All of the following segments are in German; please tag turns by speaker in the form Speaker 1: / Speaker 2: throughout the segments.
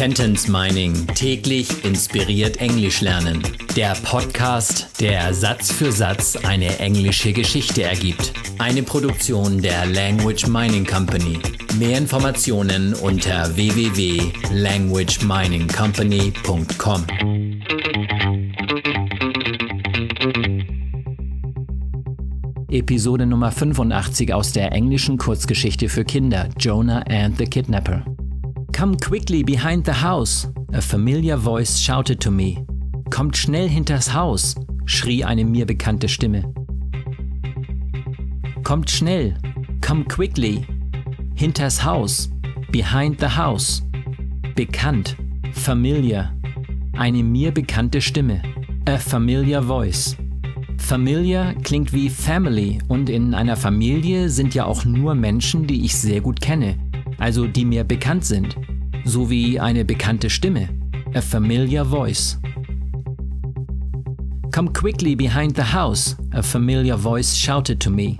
Speaker 1: Sentence Mining täglich inspiriert Englisch lernen. Der Podcast, der Satz für Satz eine englische Geschichte ergibt. Eine Produktion der Language Mining Company. Mehr Informationen unter www.languageminingcompany.com. Episode Nummer 85 aus der englischen Kurzgeschichte für Kinder Jonah and the Kidnapper. Come quickly behind the house, a familiar voice shouted to me. Kommt schnell hinters Haus, schrie eine mir bekannte Stimme. Kommt schnell, come quickly, hinters Haus, behind the house. Bekannt, familiar, eine mir bekannte Stimme, a familiar voice. Familiar klingt wie Family und in einer Familie sind ja auch nur Menschen, die ich sehr gut kenne, also die mir bekannt sind sowie eine bekannte Stimme, a familiar voice. Come quickly behind the house, a familiar voice shouted to me.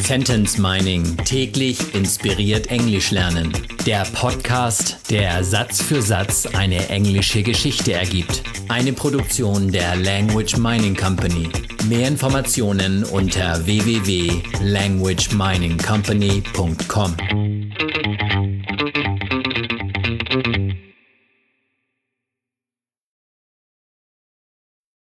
Speaker 1: Sentence Mining täglich inspiriert Englisch lernen. Der Podcast, der Satz für Satz eine englische Geschichte ergibt. Eine Produktion der Language Mining Company. Mehr Informationen unter www.languageminingcompany.com.